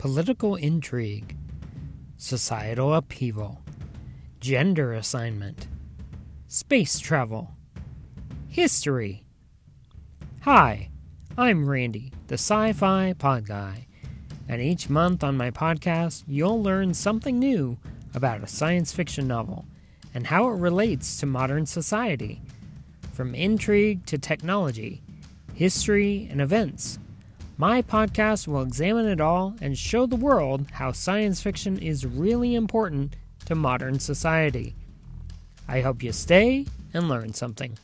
political intrigue, societal upheaval, gender assignment, space travel, history. Hi, I'm Randy, the Sci Fi Pod Guy, and each month on my podcast, you'll learn something new about a science fiction novel and how it relates to modern society, from intrigue to technology, history, and events. My podcast will examine it all and show the world how science fiction is really important to modern society. I hope you stay and learn something.